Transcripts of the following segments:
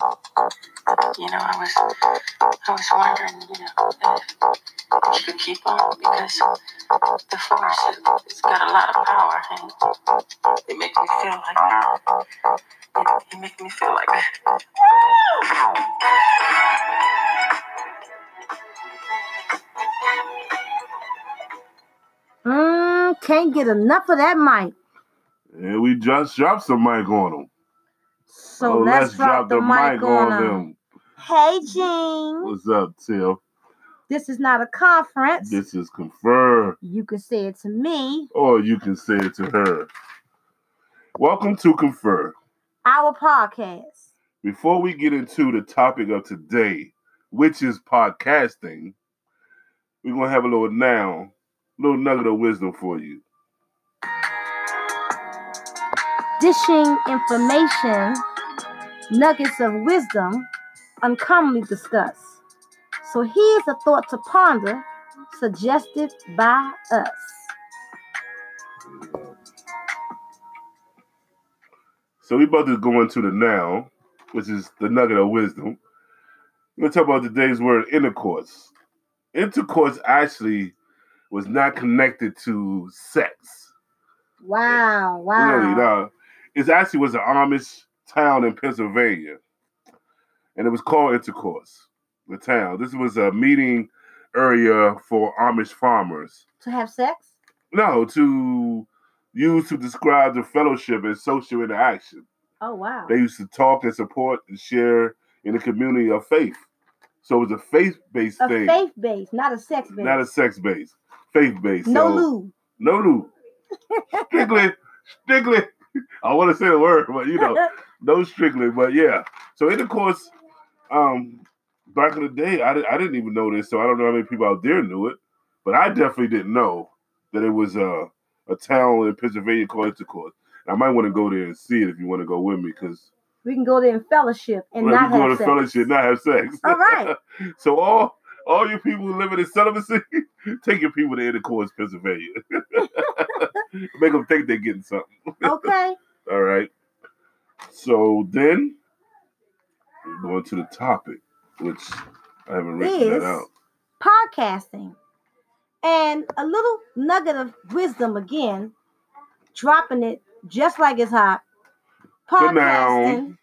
You know, I was, I was wondering, you know, if you could keep on because the force has got a lot of power and it makes me feel like, it, it makes me feel like. Mm, can't get enough of that mic. Yeah, we just dropped some mic on them. So Oh, let's, drop, the, mic, on them. Hey, Gene. What's up, Tiff? This is not a conference. This is Confer, You can say it to me. or you can say it to her. Welcome to Confer. Our podcast. Before we get into the topic of today, which is podcasting, we're gonna have a little now, little nugget of wisdom for you. Dishing information, nuggets of wisdom, uncommonly discussed. So here's a thought to ponder, suggested by us. So we about to go into the now, which is the nugget of wisdom. We're gonna talk about today's word intercourse. Intercourse actually was not connected to sex. Wow, wow. Really, no. It actually was an Amish town in Pennsylvania. And it was called Intercourse, the town. This was a meeting area for Amish farmers. To have sex? No, to use to describe the fellowship and social interaction. Oh, wow. They used to talk and support and share in the community of faith. So it was a faith-based A thing, faith base, not a sex base. not a sex-based, faith-based. no so, lube. No lube. Strictly, strictly. I want to say the word, but you know, no strictly. But yeah. So intercourse, um, back in the day, I, I didn't even know this, so I don't know how many people out there knew it, but I definitely didn't know that it was a a town in Pennsylvania called Intercourse. I might want to go there and see it if you want to go with me, because we can go there in fellowship and well, not we go have to sex. fellowship, not have sex. All right. so all all you people who living in celibacy, take your people to Intercourse, Pennsylvania. Make them think they're getting something. Okay. All right. So then we're going to the topic, which I haven't written Is that out. podcasting. And a little nugget of wisdom again, dropping it just like it's hot. Podcasting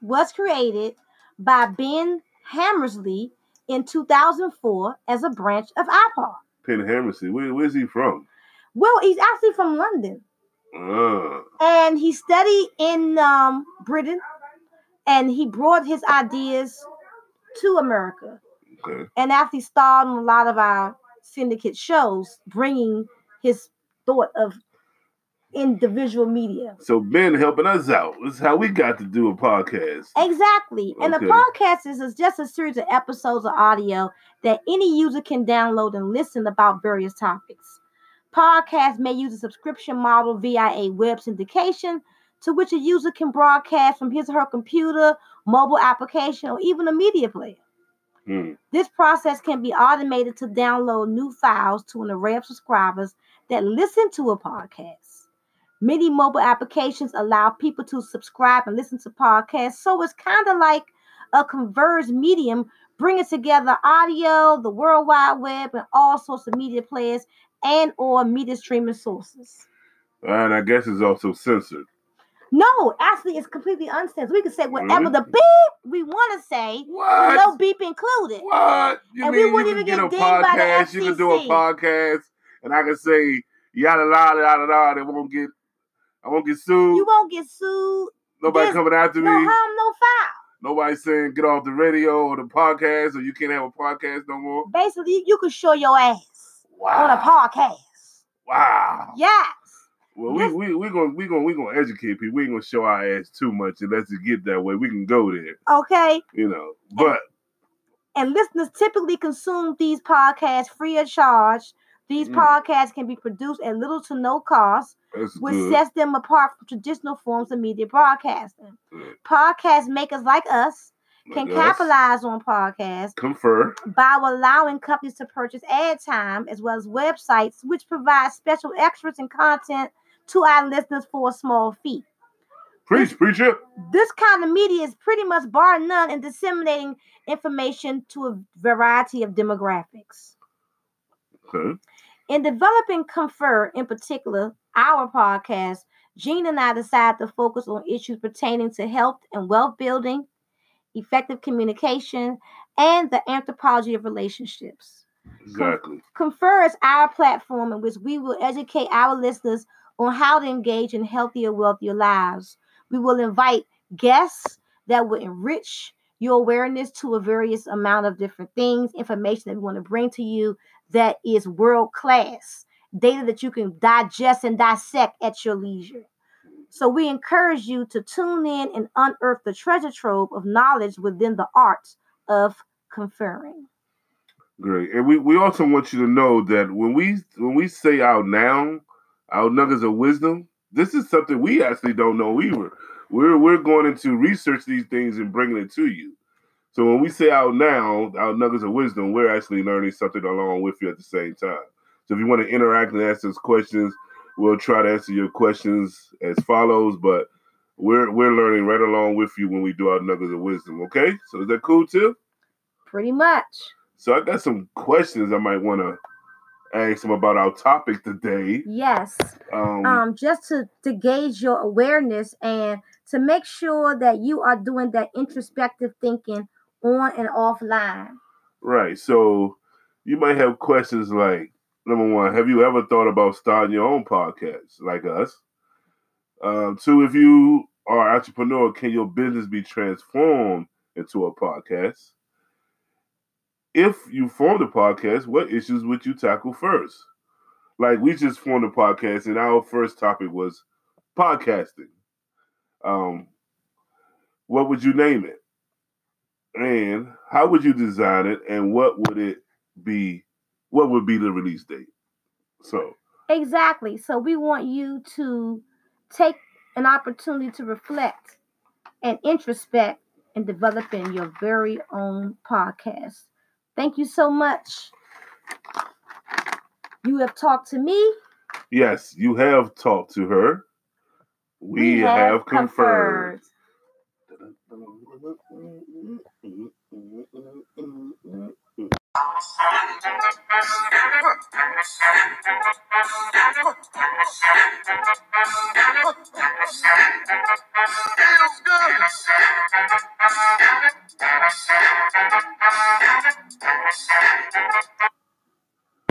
was created by Ben Hammersley in 2004 as a branch of iPod. Ben Hammersley. Where, where's he from? Well, he's actually from London. Uh, and he studied in um, Britain and he brought his ideas to America. okay. And actually starred in a lot of our syndicate shows, bringing his thought of individual media. So Ben helping us out. This is how we got to do a podcast. Exactly. And Okay. the podcast is, is just a series of episodes of audio that any user can download and listen about various topics. Podcasts may use a subscription model via a web syndication to which a user can broadcast from his or her computer, mobile application, or even a media player. Hmm. This process can be automated to download new files to an array of subscribers that listen to a podcast. Many mobile applications allow people to subscribe and listen to podcasts, so it's kind of like a converged medium bringing together audio, the World Wide Web, and all sorts of media players and or media streaming sources. And I guess it's also censored. No, actually, it's completely uncensored. We can say whatever the beep we want to say, What? no beep included. What? You And we wouldn't you even get get a dinged by the podcast? You can do a podcast, and I can say yada yada yada yada. They won't get. I won't get sued. You won't get sued. Nobody there's coming after No me. harm, no foul. Nobody saying get off the radio or the podcast, or you can't have a podcast no more. Basically, you, can show your ass on a podcast. Wow! Yes. Well, Yes. we we we gonna we gonna we gonna educate people. We ain't gonna show our ass too much unless it get that way. We can go there, Okay. you know. But And listeners typically consume these podcasts free of charge. These Mm. podcasts can be produced at little to no cost, that's which good. sets them apart from traditional forms of media broadcasting. Good. Podcast makers like us can capitalize on podcasts Confer. by allowing companies to purchase ad time as well as websites, which provide special extras and content to our listeners for a small fee. Preach, preacher. This kind of media is pretty much bar none in disseminating information to a variety of demographics. Okay. In developing Confer, in particular, our podcast, Gene and I decided to focus on issues pertaining to health and wealth building, effective communication, and the anthropology of relationships. Exactly. Confer is our platform in which we will educate our listeners on how to engage in healthier, wealthier lives. We will invite guests that will enrich your awareness to a various amount of different things, information that we want to bring to you that is world class, data that you can digest and dissect at your leisure. So we encourage you to tune in and unearth the treasure trove of knowledge within the arts of conferring. Great. And we, we also want you to know that when we when we say out now, our nuggets of wisdom, this is something we actually don't know either. We're we're going into research these things and bringing it to you. So when we say out now, our nuggets of wisdom, we're actually learning something along with you at the same time. So if you want to interact and ask us questions, we'll try to answer your questions as follows. But we're we're learning right along with you when we do our nuggets of wisdom. Okay, so is that cool too? Pretty much. So I got some questions I might want to ask them about our topic today. Yes. Um, Um, just to, to gauge your awareness and to make sure that you are doing that introspective thinking on and offline. right. So you might have questions like number one, have you ever thought about starting your own podcast like us? Um, two, if you are an entrepreneur, can your business be transformed into a podcast? If you formed a podcast, what issues would you tackle first? Like we just formed a podcast, and our first topic was podcasting. Um, what would you name it? And how would you design it? And what would it be? what would be the release date? So exactly. So we want you to take an opportunity to reflect and introspect and developing your very own podcast. Thank you so much. You have talked to me. Yes, you have talked to her. We, we have, have, Feels good.